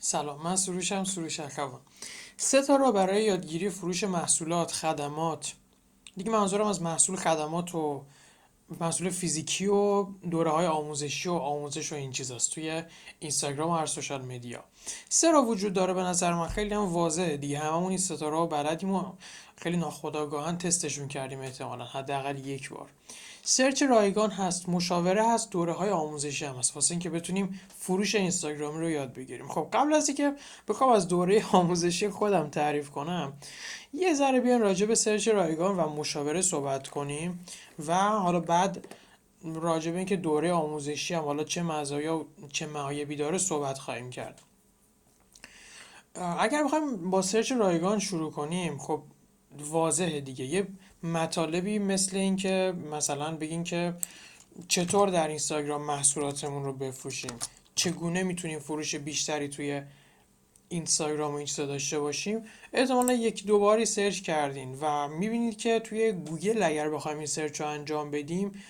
سلام من سروشم سروش اخوان سه تا را برای یادگیری فروش محصولات خدمات. دیگه منظورم از محصول خدمات و محصول فیزیکی و دوره های آموزشی و آموزش و این چیزاست توی اینستاگرام و هر سوشال مدیا. سه را وجود داره به نظر من. خیلی هم واضحه دیگه. هممون این ستاره رو بلدیم و خیلی ناخودآگاهن تستشون کردیم احتمالا. حداقل یک بار. سرچ رایگان هست مشاوره هست دوره های آموزشی هم هست. واسه اینکه بتونیم فروش اینستاگرامی رو یاد بگیریم. خب قبل از اینکه بخوام از دوره آموزشی خودم تعریف کنم یه ذره بیان راجع به سرچ رایگان و مشاوره صحبت کنیم و حالا بعد راجع به اینکه دوره آموزشی هم حالا چه مزایا و چه معایبی داره صحبت خواهیم کرد. اگر بخوایم با سرچ رایگان شروع کنیم خب واضحه دیگه. یه مطالبی مثل اینکه مثلا بگین که چطور در اینستاگرام محصولاتمون رو بفروشیم؟ چگونه می‌تونیم فروش بیشتری توی اینستاگرام و این چیزا داشته باشیم؟ احتمالا یک دو باری search کردین و می‌بینید که توی گوگل اگر بخوایم این search رو انجام بدیم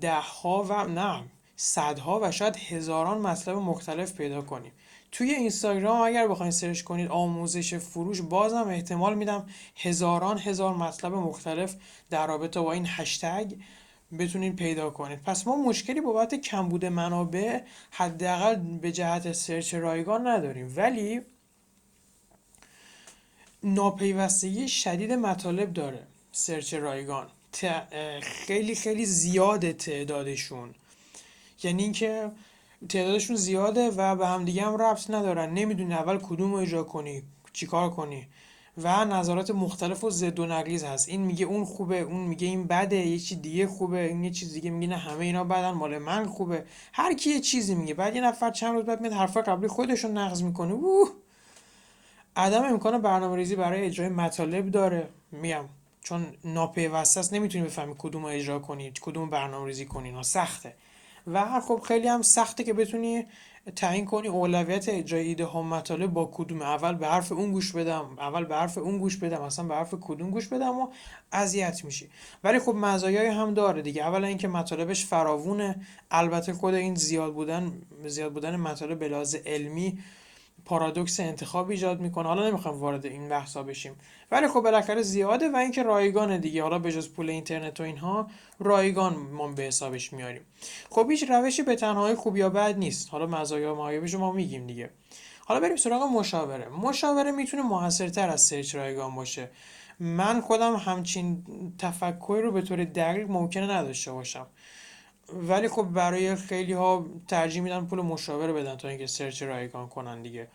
ده ها و نه صدها و شاید هزاران مطلب مختلف پیدا کنیم. توی اینستاگرام اگر بخواید search کنید آموزش فروش بازم احتمال میدم هزاران هزار مطلب مختلف در رابطه با این هشتگ بتونید پیدا کنید. پس ما مشکلی بابت کمبود منابع حداقل به جهت سرچ رایگان نداریم. ولی ناپیوستگی شدید مطالب داره سرچ رایگان. خیلی خیلی زیاده تعدادشون. یعنی اینکه تعدادشون زیاده و به همدیگه هم ربط ندارن. نمی‌دونی اول کدوم رو اجرا کنی چیکار کنی. و نظرات مختلف و زد و نقیض هست. این میگه اون خوبه اون میگه این بده یه چیز دیگه خوبه این یه چیز دیگه میگه نه همه اینا بدن مال من خوبه. هر کی یه چیزی میگه. بعد یه نفر چند روز بعد میاد حرفا قبلی خودشون نقض می‌کنه. اوه! عدم امکان برنامه ریزی برای اجرای مطالب داره. میگم چون ناپیوسته است نمی‌تونی بفهمی کدوم رو اجرا کنی کدوم برنامه کنی. سخته. و خب خیلی هم سخته که بتونی تعیین کنی اولویت اجرای ایده ها مطالب با کدوم. اول به حرف اون گوش بدم اول به حرف اون گوش بدم اصلا به حرف کدوم گوش بدم و اذیت میشی. ولی خب مزایای هم داره دیگه. اولا اینکه مطالبش فراوونه. البته خود این زیاد بودن زیاد بودن مطالب به علمی پارادوکس انتخاب ایجاد می‌کنه. حالا نمی‌خوام وارد این بحثا بشیم. ولی خب بالاخره زیاده و اینکه رایگان دیگه. حالا به جز پول اینترنت و اینها رایگان ما به حسابش میاریم خب هیچ روشی به تنهایی خوب یا بد نیست. حالا مزایا و معایبش ما میگیم دیگه. حالا بریم سراغ مشاوره. مشاوره می‌تونه موثرتر از سرچ رایگان باشه. من خودم همچین تفکری رو به طور دقیق ممکنه نداشته باشم. ولی خب برای خیلی ها ترجیح میدن پول مشاوره بدن تا اینکه سرچ رایگان کنن دیگه.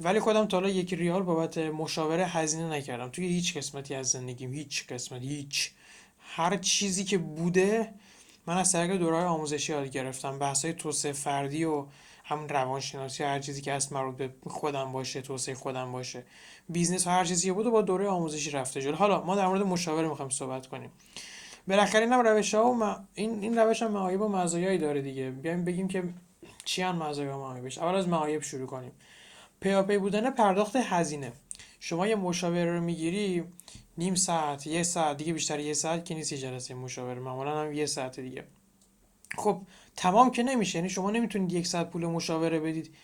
ولی خودم تا حالا یک ریال بابت مشاوره هزینه نکردم. توی هیچ قسمتی از زندگیم هیچ قسمت هیچ. هر چیزی که بوده من از طریق دورهای آموزشی یاد گرفتم. بحث های توسعه فردی و همون روانشناسی هر چیزی که از مربوط به خودم باشه توسعه خودم باشه. business هر چیزی بود و با دوره آموزشی رفته جلو. حالا ما در مورد مشاوره می‌خوایم صحبت کنیم. بالاخره این هم روش ها و این این روش هم معایب و مزایایی داره دیگه. بیایم بگیم که چی هم مزایا و معایبش اول از معایب شروع کنیم. پیاپی بودن پرداخت هزینه. شما یه مشاوره رو می‌گیری نیم ساعت یه ساعت دیگه بیشتر یه ساعت که نیست جلسه مشاوره. معمولا هم یه ساعت دیگه. خب تمام که نمیشه. یعنی شما نمی‌تونید یک ساعت پول مشاوره بدید.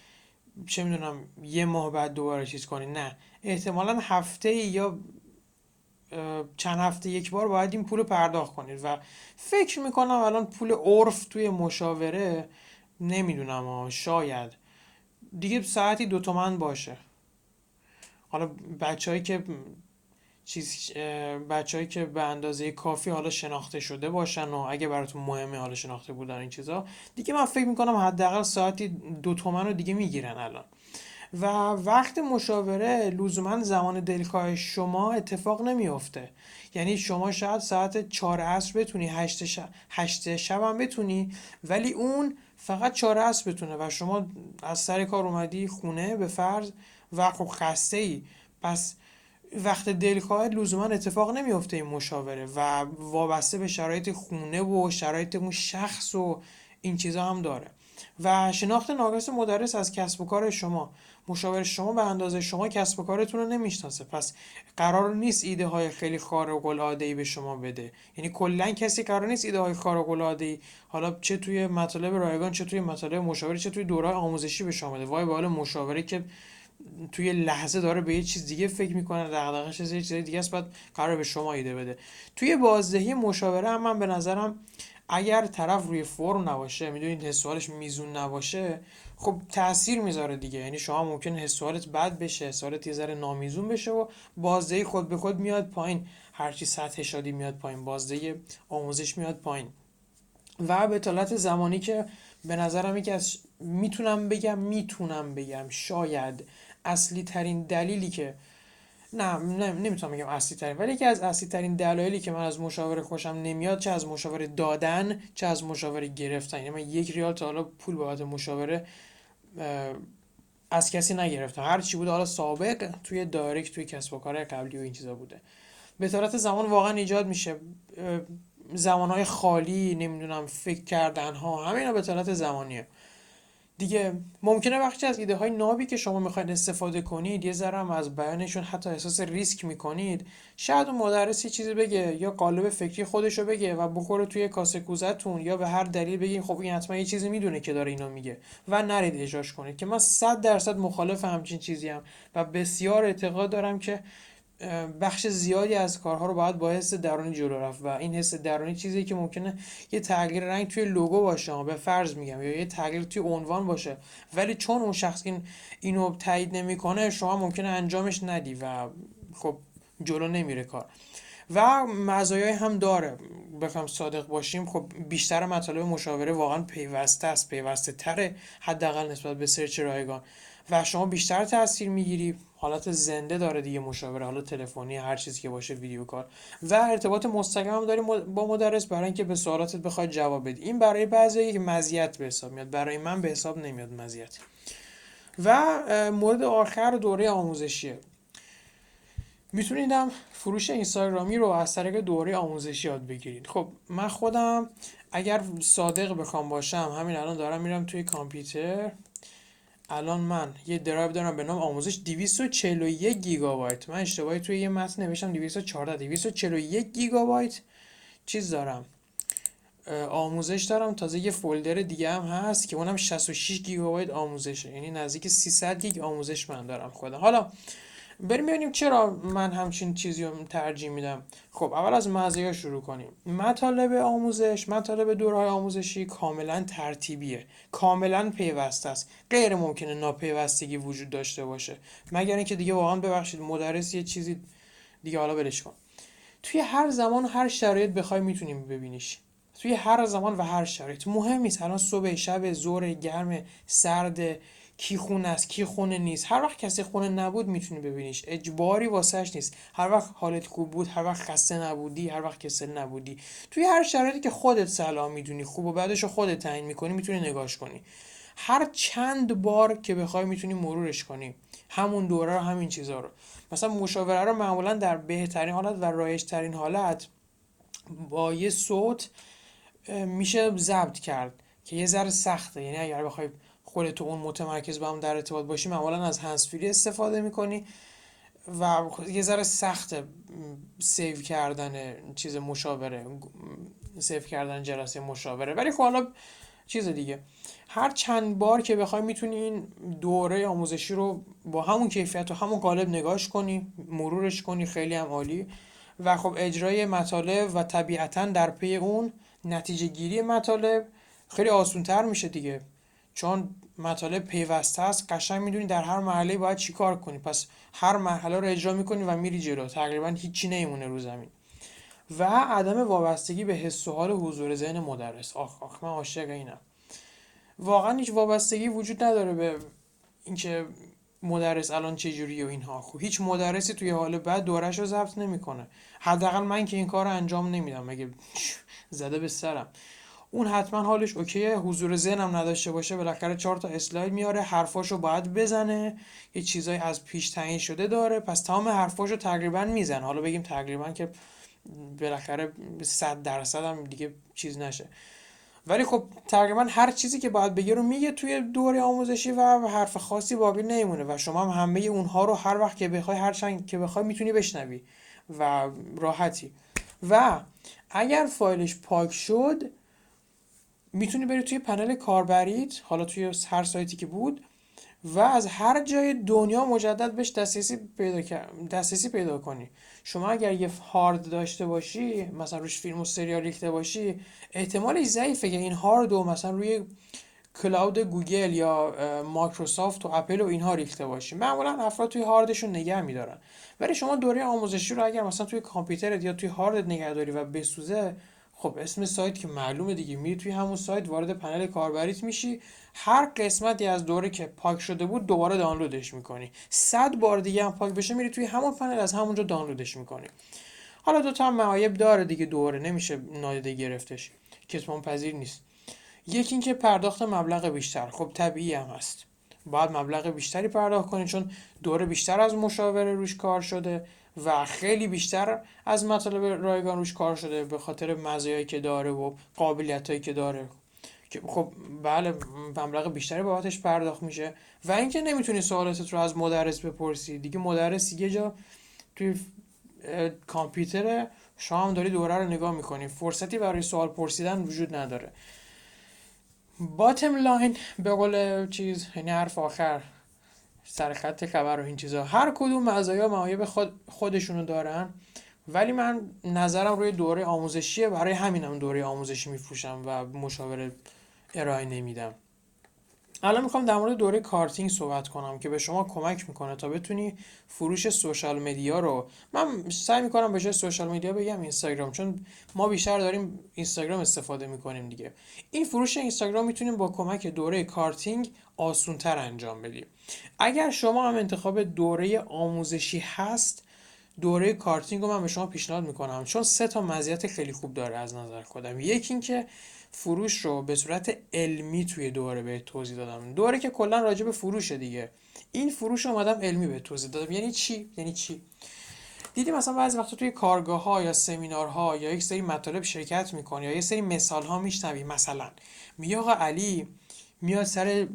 چه می‌دونم یه ماه بعد دوباره چیز کنید. نه. احتمالا هفته یا چند هفته یک بار باید این پول رو پرداخت کنید و فکر می‌کنم الان پول عرف توی مشاوره نمی‌دونم شاید. دیگه ساعتی دو تومن باشه. حالا بچههایی که چیز بچههایی که به اندازه کافی حالا شناخته شده باشن و اگه براتون مهمه حالا شناخته بودن این چیزا دیگه من فکر می‌کنم حداقل ساعتی دو تومن رو دیگه می‌گیرن الان. و وقت مشاوره لزوما زمان دلخواه شما اتفاق نمیافته. یعنی شما شاید ساعت چهار عصر بتونی هشت شب, هشت شب هم بتونی ولی اون فقط چهار عصر بتونه و شما از سر کار اومدی خونه به فرض و خب خسته ای پس وقت دلخواه لزوما اتفاق نمیافته این مشاوره و وابسته به شرایط خونه و شرایط اون شخص و این چیزا هم داره. و شناخت ناقص مدرس از کسب و کار شما. مشاور شما به اندازه شما کسب و کارتون رو نمی‌شناسه. پس قرار نیست ایده های خیلی خارق العاده ای به شما بده. یعنی کلا کسی قرار نیست ایده های خارق العاده ای حالا چه توی مطالب رایگان چه توی مطالب مشاوره چه توی دوره آموزشی به شما بده. وای به حال مشاوره که توی لحظه داره به یه چیز دیگه فکر می‌کنه دغدغه‌ش یه چیز دیگه است بعد قرار به شما ایده بده. توی بازدهی مشاوره هم من به نظرم اگر طرف روی فرم نباشه می‌دونید حس میزون نباشه خب تاثیر می‌ذاره دیگه. یعنی شما ممکن حس بد بشه حس یه ذره نامیزون بشه و بازدهی خود به خود میاد پایین. هرچی سطح شادی میاد پایین بازدهی آموزش میاد پایین. و به طالت زمانی که به نظرم یکی از می‌تونم بگم می‌تونم بگم شاید اصلی ترین دلیلی که نه, نه نمی‌تونم بگم اصلی ترین ولی یکی از اصلی ترین دلایلی که من از مشاوره خوشم نمیاد چه از مشاوره دادن چه از مشاوره گرفتن. یعنی من یک ریال تا حالا پول بابت مشاوره از کسی نگرفتم. هر چی بوده حالا سابق توی دایرکت توی کسب و کار قبلی و این چیزا بوده. به طورت زمان واقعا ایجاد میشه. زمانهای خالی نمی‌دونم فکر کردن ها همین به طورت زمانیه. دیگه ممکنه بخشی از ایده های نابی که شما می‌خواید استفاده کنید یه ذره از بیانشون حتی احساس ریسک می‌کنید. شاید اون مدرس یه چیزی بگه یا قالب فکری خودشو بگه و بخوره توی کاسه کوزتون یا به هر دلیل بگین خب این حتما یه چیزی می‌دونه که داره اینو میگه و نرید اجاش کنید. که من صد درصد مخالف همچین چیزی هم و بسیار اعتقاد دارم که بخش زیادی از کارها رو باید با حس درونی جلو رفت و این حس درونی چیزی که ممکنه یه تغییر رنگ توی لوگو باشه به فرض میگم یا یه تغییر توی عنوان باشه. ولی چون اون شخص این اینو تایید نمی‌کنه شما ممکنه انجامش ندی و خب جلو نمیره کار. و مزایای هم داره. بخوام صادق باشیم خب بیشتر مطالب مشاوره واقعا پیوسته است پیوسته تره حداقل نسبت به سرچ رایگان. و شما بیشتر تاثیر می‌گیری. حالت زنده داره دیگه مشاوره حالا تلفنی هر چیزی که باشه ویدیو کار و ارتباط مستقیم هم داری با مدرس برای اینکه به سوالاتت بخواد جواب بدی. این برای بعضی یک مزیت به حساب میاد برای من به حساب نمیاد مزیت. و مورد آخر دوره آموزشیه. میتونیدم فروش اینستاگرامی رو از طریق دوره آموزشی یاد بگیرید. خب من خودم اگر صادق بخوام باشم همین الان دارم میرم توی کامپیوتر. الان من یه درایو دارم به نام آموزش 241 گیگابایت. من اشتباهی توی یه متن نوشتم 214 241 گیگابایت. چیز دارم. آموزش دارم. تازه یه فولدر دیگه هم هست که اونم 66 گیگابایت آموزشه. یعنی نزدیک 300 گیگ آموزش من دارم خودم. حالا بریم ببینیم چرا من همچین چیزی رو ترجیح میدم. خب اول از مزایا شروع کنیم. مطالب آموزش مطالب دورهای آموزشی کاملا ترتیبیه. کاملا پیوسته است. غیر ممکنه ناپیوستگی وجود داشته باشه. مگر اینکه دیگه واقعا ببخشید مدرس یه چیزی دیگه حالا برش کن. توی هر زمان هر شرایط بخوای می‌تونیم ببینیش. توی هر زمان و هر شرایط. مهم نیست. الان صبح شب زور گرم سرد کی خونه است کی خونه نیست. هر وقت کسی خونه نبود می‌تونی ببینیش. اجباری واسهش نیست. هر وقت حالت خوب بود هر وقت خسته نبودی هر وقت کسل نبودی. توی هر شرایطی که خودت سلام می‌دونی خوب و بعدش خودت تعیین می‌کنی می‌تونی نگاش کنی. هر چند بار که بخوای می‌تونی مرورش کنی. همون دوره رو همین چیزها رو. مثلا مشاوره رو معمولا در بهترین حالت و رایج ترین حالت با یه صوت میشه ضبط کرد که یه ذره سخته. یعنی اگر بخوای خودت اون متمرکز با هم در ارتباط باشی معمولا از هندزفری استفاده می‌کنی و یه ذره سخت save کردن چیز مشاوره save کردن جلسه مشاوره. ولی خب حالا چیز دیگه. هر چند بار که بخوای می‌تونی این دوره آموزشی رو با همون کیفیت و همون قالب نگاش کنی مرورش کنی خیلی هم عالی. و خب اجرای مطالب و طبیعتا در پی اون نتیجه گیری مطالب خیلی آسون تر میشه دیگه. چون مطالب پیوسته است قشنگ می‌دونی در هر مرحله باید چی کار کنی. پس هر مرحله رو اجرا می‌کنی و میری جلو. تقریبا هیچی نمیمونه رو زمین. و عدم وابستگی به حس و حال حضور ذهن مدرس. آخ آخ من عاشق اینم. واقعا هیچ وابستگی وجود نداره به اینکه مدرس الان چه جوری و اینها. خب هیچ مدرسی توی حال بعد دورش رو ضبط نمی‌کنه. حداقل من که این کار رو انجام نمیدم. مگه زده به سرم. اون حتما حالش اوکیه حضور ذهنم نداشته باشه بالاخره چهار تا اسلاید میاره حرفاشو باید بزنه یه چیزایی از پیش تعیین شده داره پس تمام حرفاشو تقریبا می‌زنه. حالا بگیم تقریبا که بالاخره 100 درصد هم دیگه چیز نشه. ولی خب تقریبا هر چیزی که باید بگه رو میگه توی دوره آموزشی و حرف خاصی باقی نمیمونه و شما هم همه اونها رو هر وقت که بخوای هر چند که بخوای می‌تونی بشنوی و راحتی. و اگر فایلش پاک شد می‌تونی بری توی پنل کاربریت حالا توی هر سایتی که بود و از هر جای دنیا مجدد بهش دسترسی پیدا دسترسی پیدا کنی. شما اگر یه هارد داشته باشی مثلا روش فیلم و سریال ریخته باشی احتمالش ضعیفه که این هارد رو مثلا روی cloud گوگل یا مایکروسافت و اپل و اینها ریخته باشی. معمولا افراد توی هاردشون نگه میدارن. ولی شما دوره آموزشی رو اگر مثلا توی کامپیوترت یا توی هاردت نگهداری و بسوزه خب اسم سایت که معلومه دیگه. میری توی همون سایت وارد پنل کاربریت میشی. هر قسمتی از دوره که پاک شده بود دوباره دانلودش می‌کنی. صد بار دیگه هم پاک بشه میری توی همون پنل از همونجا دانلودش می‌کنی. حالا دو تا معایب داره دیگه دوره نمیشه نادیده گرفتش. کتمان پذیر نیست. یکی اینکه پرداخت مبلغ بیشتر. خب طبیعی هم هست. باید مبلغ بیشتری پرداخت کنید چون دوره بیشتر از مشاوره روش کار شده. و خیلی بیشتر از مطالب رایگان روش کار شده به خاطر مزایایی که داره و قابلیتایی که داره. که خب بله مبلغ بیشتری بابتش پرداخت میشه و اینکه نمی‌تونی سوالاتت رو از مدرس بپرسی. دیگه مدرس یه جا توی کامپیوتر شما هم داری دوره رو نگاه می‌کنی. فرصتی برای سوال پرسیدن وجود نداره. bottom line به قول چیز یعنی حرف آخر. سر خط خبر و این چیزا. هر کدوم مزایا معایب خود خودشونو دارن. ولی من نظرم روی دوره آموزشیه. برای همینم دوره آموزشی میفروشم و مشاوره ارائه نمیدم. الان می‌خوام در مورد دوره کارتینگ صحبت کنم که به شما کمک می‌کنه تا بتونی فروش social media رو. من سعی می‌کنم به جای social media بگم اینستاگرام چون ما بیشتر داریم اینستاگرام استفاده می‌کنیم دیگه. این فروش اینستاگرام می‌تونیم با کمک دوره کارتینگ آسونتر انجام بدیم. اگر شما هم انتخاب دوره آموزشی هست دوره کارتینگ رو من به شما پیشنهاد می‌کنم چون سه تا مزیت خیلی خوب داره از نظر خودم. یکی اینکه فروش رو به صورت علمی توی دوره بهت توضیح دادم. دوره که کلا راجع به فروشه دیگه. این فروش اومدم علمی به توضیح دادم. یعنی چی؟ یعنی چی؟ دیدی مثلا بعضی وقتا توی کارگاه ها یا سمینارها یا یک سری مطالب شرکت می‌کنی یا یه سری مثال ها میشنوی. مثلا میگه آقا علی میاد سر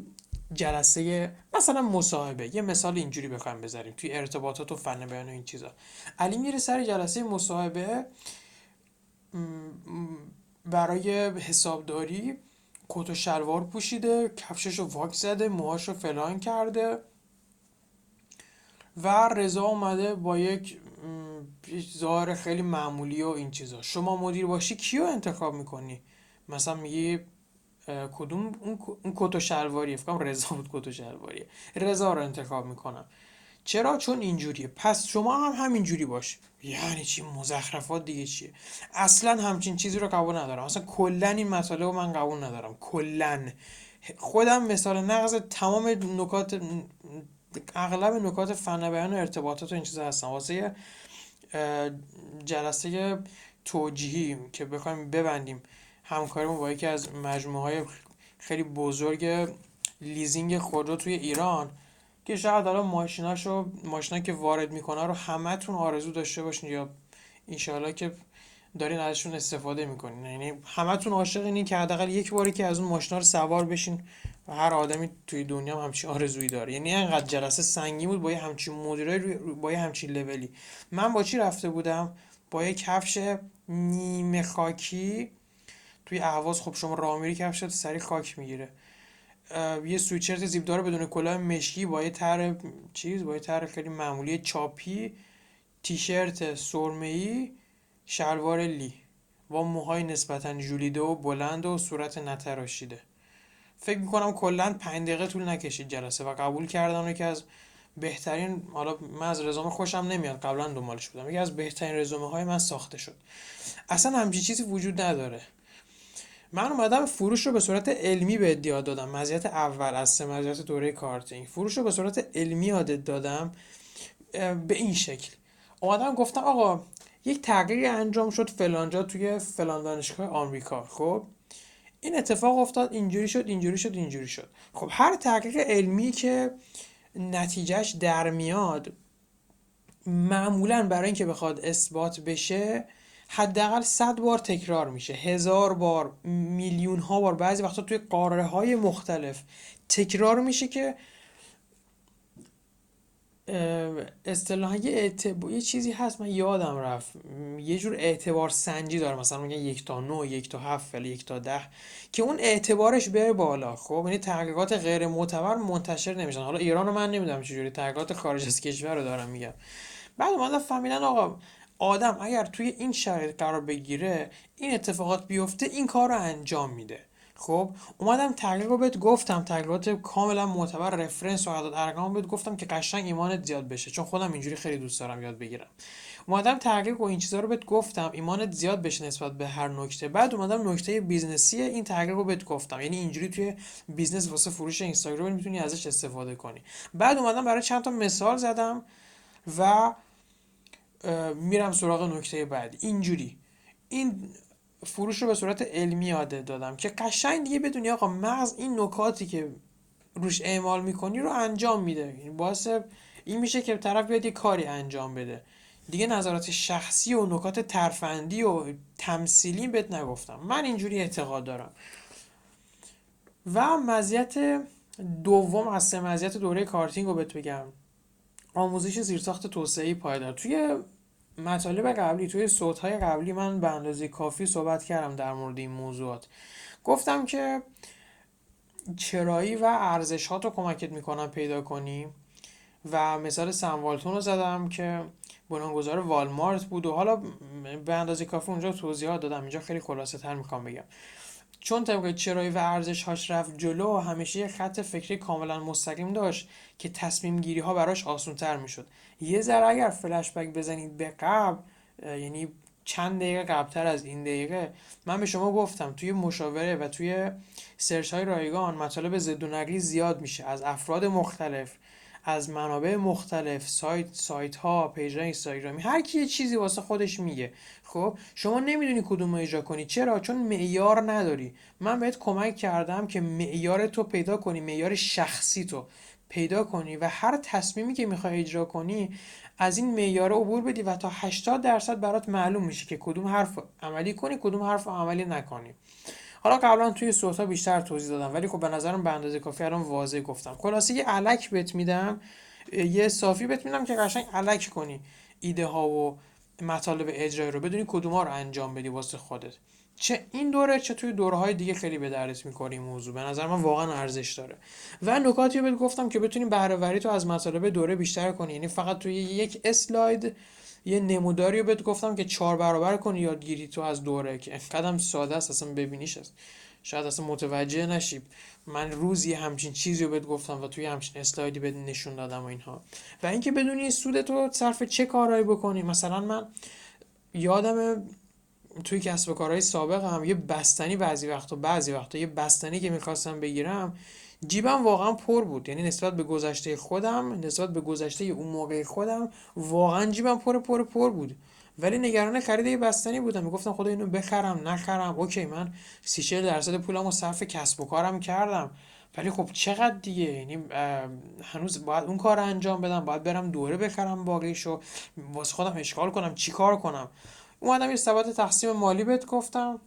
جلسه مثلا مصاحبه. یه مثال اینجوری بخوایم بذاریم توی ارتباطات و فن بیان و این چیزا. علی میره سر جلسه مصاحبه. برای حسابداری کت و شلوار پوشیده کفشش رو واک زده موهاش رو فلان کرده و رضا اومده با یک ظاهر خیلی معمولی و این چیزا. شما مدیر باشی کیو انتخاب می‌کنی؟ مثلا میگی کدوم؟ اون کت و شلواریه. فکرم رضا بود کت و شلواریه. رضا رو انتخاب می‌کنم. چرا چون اینجوریه؟ پس شما هم همینجوری باش. یعنی چی؟ مزخرفات دیگه چیه؟ اصلا همچین چیزی رو قبول ندارم. اصلا کلا این مسئله رو من قبول ندارم. کلا. خودم مثال نقض تمام نکات اغلب نکات فن و ارتباطات و این چیزا هستن. واسه جلسه توجیهی که بخوایم ببندیم. همکاریمون با یکی از مجموعه های خیلی بزرگ لیزینگ خودرو توی ایران. که شاید حالا ماشیناشو ماشینا که وارد می‌کنه رو همتون آرزو داشته باشین یا انشالله که دارین ازشون استفاده می‌کنین. یعنی همتون عاشق اینین که حداقل یک باری که از اون ماشینا رو سوار بشین و هر آدمی توی دنیا هم همچین آرزویی داره. یعنی انقدر جلسه سنگین بود با یه همچین مدیرای با یه همچین لولی. من با چی رفته بودم؟ با یه کفش نیمه خاکی. توی اهواز خب شما راه میری کفشت سری خاک می‌گیره. یه سویچرت زیبدار بدون کلاه مشکی با یه تر چیز با یه تر خیلی معمولی چاپی تیشرت سرمه‌ای شلوار لی. با موهای نسبتا جولیده و بلند و صورت نتراشیده. فکر می‌کنم کلا پنج دقیقه طول نکشید جلسه و قبول کردن که از بهترین حالا من از رزومه خوشم نمیاد قبلا دنبالش بودم. یکی از بهترین رزومه های من ساخته شد. اصلا همچین چیزی وجود نداره. من اومدم فروش رو به صورت علمی به یاد دادم. مزیت اول از سه مزیت دوره کارتینگ. فروش رو به صورت علمی یاد دادم به این شکل. اومدم گفتم آقا یک تغییری انجام شد فلانجا توی فلان دانشگاه آمریکا. خب این اتفاق افتاد اینجوری شد اینجوری شد اینجوری شد. خب هر تحقیق علمی که نتیجهش در میاد معمولا برای اینکه بخواد اثبات بشه حداقل صد بار تکرار میشه. هزار بار میلیون ها بار. بعضی وقتا توی قاره های مختلف تکرار میشه که اصطلاحا یه اعتبار یه چیزی هست. من یادم رفت. یه جور اعتبار سنجی داره. مثلا میگن یک تا نو یک تا هفت ولی یک تا ده. که اون اعتبارش بره بالا. خب یعنی تحقیقات غیر معتبر منتشر نمیشن. حالا ایران رو من نمی‌دونم چجوری. تحقیقات خارج از کشور رو دارم میگم. بعد اومدن فهمیدن آقا آدم اگر توی این شرایط قرار بگیره این اتفاقات بیفته این کار رو انجام میده. خب اومدم تحقیق رو بهت گفتم تحقیقات کاملا معتبر reference و اعداد ارقام بهت گفتم که قشنگ ایمانت زیاد بشه چون خودم اینجوری خیلی دوست دارم یاد بگیرم. اومدم تحقیق و این چیزا رو بهت گفتم ایمانت زیاد بشه نسبت به هر نکته. بعد اومدم نکته business ی این تحقیق رو بهت گفتم. یعنی اینجوری توی business واسه فروش اینستاگرام می‌تونی ازش استفاده کنی. بعد اومدم برات چند تا مثال زدم و میرم سراغ نکته بعد اینجوری. این فروش رو به صورت علمی یاده دادم که قشنگ دیگه بدونی آقا مغز این نکاتی که روش اعمال می‌کنی رو انجام میده. یعنی باعث این میشه که طرف بیاد یه کاری انجام بده. دیگه نظرات شخصی و نکات ترفندی و تمثیلی بهت نگفتم. من اینجوری اعتقاد دارم. و مزیت دوم از سه مزیت دوره کارتینگ رو بهت بگم. آموزش زیرساخت توسعه پایدار. توی مطالب قبلی توی صوتهای قبلی من به اندازه کافی صحبت کردم در مورد این موضوعات. گفتم که چرایی و ارزشات رو کمکت می‌کنن پیدا کنی و مثال سنوالتون رو زدم که بنیانگذار والمارت بود و حالا به اندازه کافی اونجا توضیحات دادم. اینجا خیلی خلاصه تر می‌خوام بگم. چون طبق چرایی و ارزش هاش رفت جلو همیشه یه خط فکری کاملا مستقیم داشت که تصمیم گیری ها براش آسان تر می‌شد. یه ذره اگر فلش بک بزنید به قبل یعنی چند دقیقه قبلتر از این دقیقه من به شما گفتم توی مشاوره و توی search های رایگان مطالب ضد و نقیض میشه. از افراد مختلف از منابع مختلف سایت سایت ها page اینستاگرامی هر کی یه چیزی واسه خودش میگه. خب شما نمی‌دونی کدوم رو اجرا کنی. چرا؟ چون معیار نداری. من بهت کمک کردم که معیار تو پیدا کنی معیار شخصی تو پیدا کنی و هر تصمیمی که می‌خوای اجرا کنی از این معیار عبور بدی و تا 80 درصد برات معلوم میشه که کدوم حرف عملی کنی کدوم حرف عملی نکنی. حالا قبلا توی صوت بیشتر توضیح دادم ولی خب به نظرم به اندازه کافی الان واضح گفتم. خلاصه یه علک بهت میدم یه صافی بهت میدم که قشنگ علک کنی ایده ها و مطالب اجرایی رو بدونی کدوم ها رو انجام بدی واسه خودت. چه این دوره چه توی دوره های دیگه خیلی به دردت می‌کنه این موضوع. به نظر من واقعا ارزش داره. و نکاتی رو بهت گفتم که بتونی بهره تو از مطالب دوره بیشتر کنی. یعنی فقط توی یک اسلاید یه نموداری رو بهت گفتم که چهار برابر کنی یادگیری تو از دوره که قدم ساده است اصلا ببینیش است شاید اصلا متوجه نشی. من روزی همچین چیزی رو بهت گفتم و توی همچین اسلایدی بهت نشون دادم و اینها. و اینکه بدونی سود تو صرف چه کارهایی بکنی. مثلا من یادم توی کسب و کارهای سابق هم یه بستنی بعضی وقتا بعضی وقتا یه بستنی که می‌خواستم بگیرم جیبم واقعا پر بود. یعنی نسبت به گذشته خودم نسبت به گذشته اون موقع خودم واقعا جیبم پر پر پر بود. ولی نگران خرید یه بستنی بودم. می‌گفتم خدا اینو بخرم نخرم. اوکی من سی درصد پولمو صرف کسب و کارم کردم. ولی خب چقدر دیگه؟ یعنی هنوز باید اون کار انجام بدم باید برم دوره بخرم باقیشو. واسه خودم اشغال کنم چی کار کنم؟ اومدم یه ثبات تقسیم مالی بهت گفتم.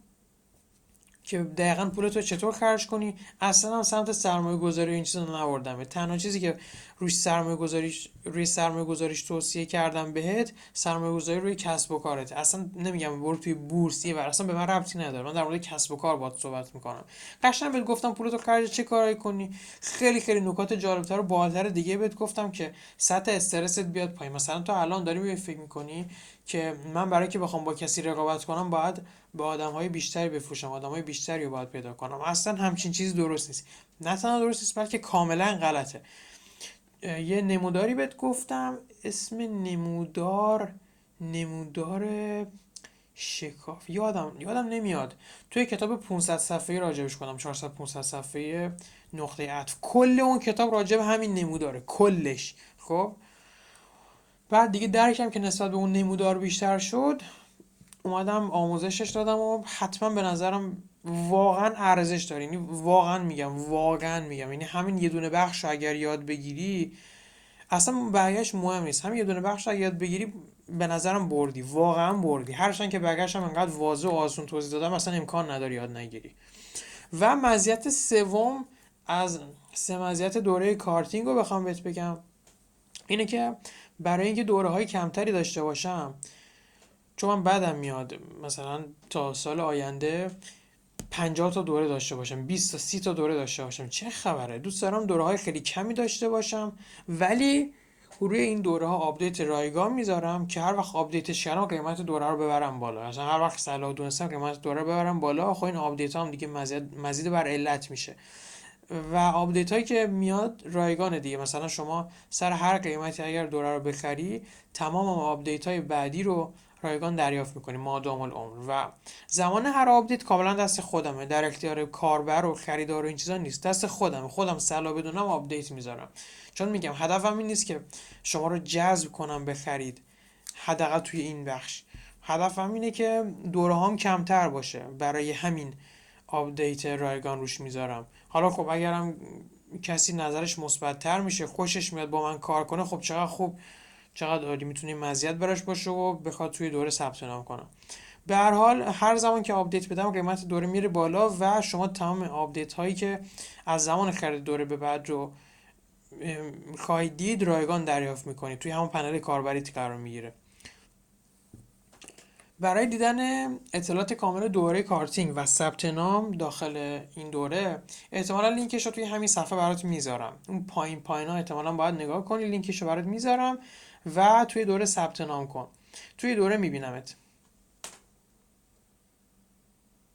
که دقیقا پول تو چطور خرج کنی؟ اصلا سمت سرمایه گذاری این چیزا نبردم تنها چیزی که روی سرمایه گذاریش روی سرمایه گذاریش توصیه کردم بهت سرمایه گذاری روی کسب و کارت. اصلا نمیگم برو توی بورسی و اصلا به من ربطی نداره. من در مورد کسب و کار باهات صحبت می‌کنم. قشنگ بهت گفتم پول تو خرج چه کارایی کنی؟ خیلی خیلی نکات جالبتر و بالاتر دیگه بهت گفتم که سطح استرست بیاد پایین. مثلا تو الان داری فکر می‌کنی که من برای که بخوام با کسی رقابت کنم باید به آدم های بیشتری بفروشم آدم های بیشتری رو باید پیدا کنم. اصلا همچین چیزی درست نیست. نه تنها درست نیست بلکه کاملا غلطه. یه نموداری بهت گفتم اسم نمودار نمودار شکاف. یادم یادم نمیاد. توی کتاب 500 صفحه‌ای راجبش کنم 400 500 صفحه نقطه عطف. کل اون کتاب راجب همین نموداره کلش. خب؟ بعد دیگه درکم که نسبت به اون نمودار بیشتر شد اومدم آموزشش دادم و حتما به نظرم واقعا ارزش داره. یعنی واقعا میگم واقعا میگم. یعنی همین یه دونه بخش اگر یاد بگیری اصلا بقیهش مهم نیست. همین یه دونه بخش اگر یاد بگیری به نظرم بردی. واقعا بردی. هرچند که برگشتم انقدر واضح و آسون توضیح دادم اصلا امکان نداری یاد نگیری. و مزیت سوم از سه مزیت دوره کارتینگ رو بخوام بهت بگم. اینه که برای اینکه دوره های کمتری داشته باشم چون من بدم میاد مثلا تا سال آینده 50 تا دوره داشته باشم 20 تا 30 تا دوره داشته باشم. چه خبره؟ دوست دارم دوره های خیلی کمی داشته باشم ولی روی این دوره ها update رایگان می‌ذارم که هر وقت update ش کردم قیمت دوره رو ببرم بالا. مثلا هر وقت صلاح دونستم قیمت دوره ببرم بالا خب این update هم دیگه مزید مزید بر علت میشه. و update هایی که میاد رایگان دیگه. مثلا شما سر هر قیمتی اگر دوره رو بخری تمام update های بعدی رو رایگان دریافت می‌کنی مادام العمر. و زمان هر update کاملا دست خودمه. در اختیار کاربر و خریدار و این چیزا نیست. دست خودمه. خودم صلاح بدونم update می‌ذارم. چون میگم هدفم این نیست که شما رو جذب کنم به خرید. حداقل توی این بخش. هدفم اینه که دوره هم کمتر باشه. برای همین update رایگان روش می‌ذارم. حالا خب اگرم کسی نظرش مثبتتر میشه خوشش میاد با من کار کنه خب چقدر خوب چقدر عالی می‌تونه مزیت براش باشه و بخواد توی دوره ثبت نام کنه به هر حال هر زمان که update بدم قیمت دوره میره بالا و شما تمام update هایی که از زمان خرید دوره به بعد رو خواهید دید رایگان دریافت می‌کنید توی همون پنل کاربری قرار می‌گیره. برای دیدن اطلاعات کامل دوره کارتینگ و ثبت نام داخل این دوره احتمالا لینکش رو توی همین صفحه برات می‌ذارم. اون پایین پایین ها احتمالا باید نگاه کنی لینکش رو برات می‌ذارم. و توی دوره ثبت نام کن. توی دوره میبینمت.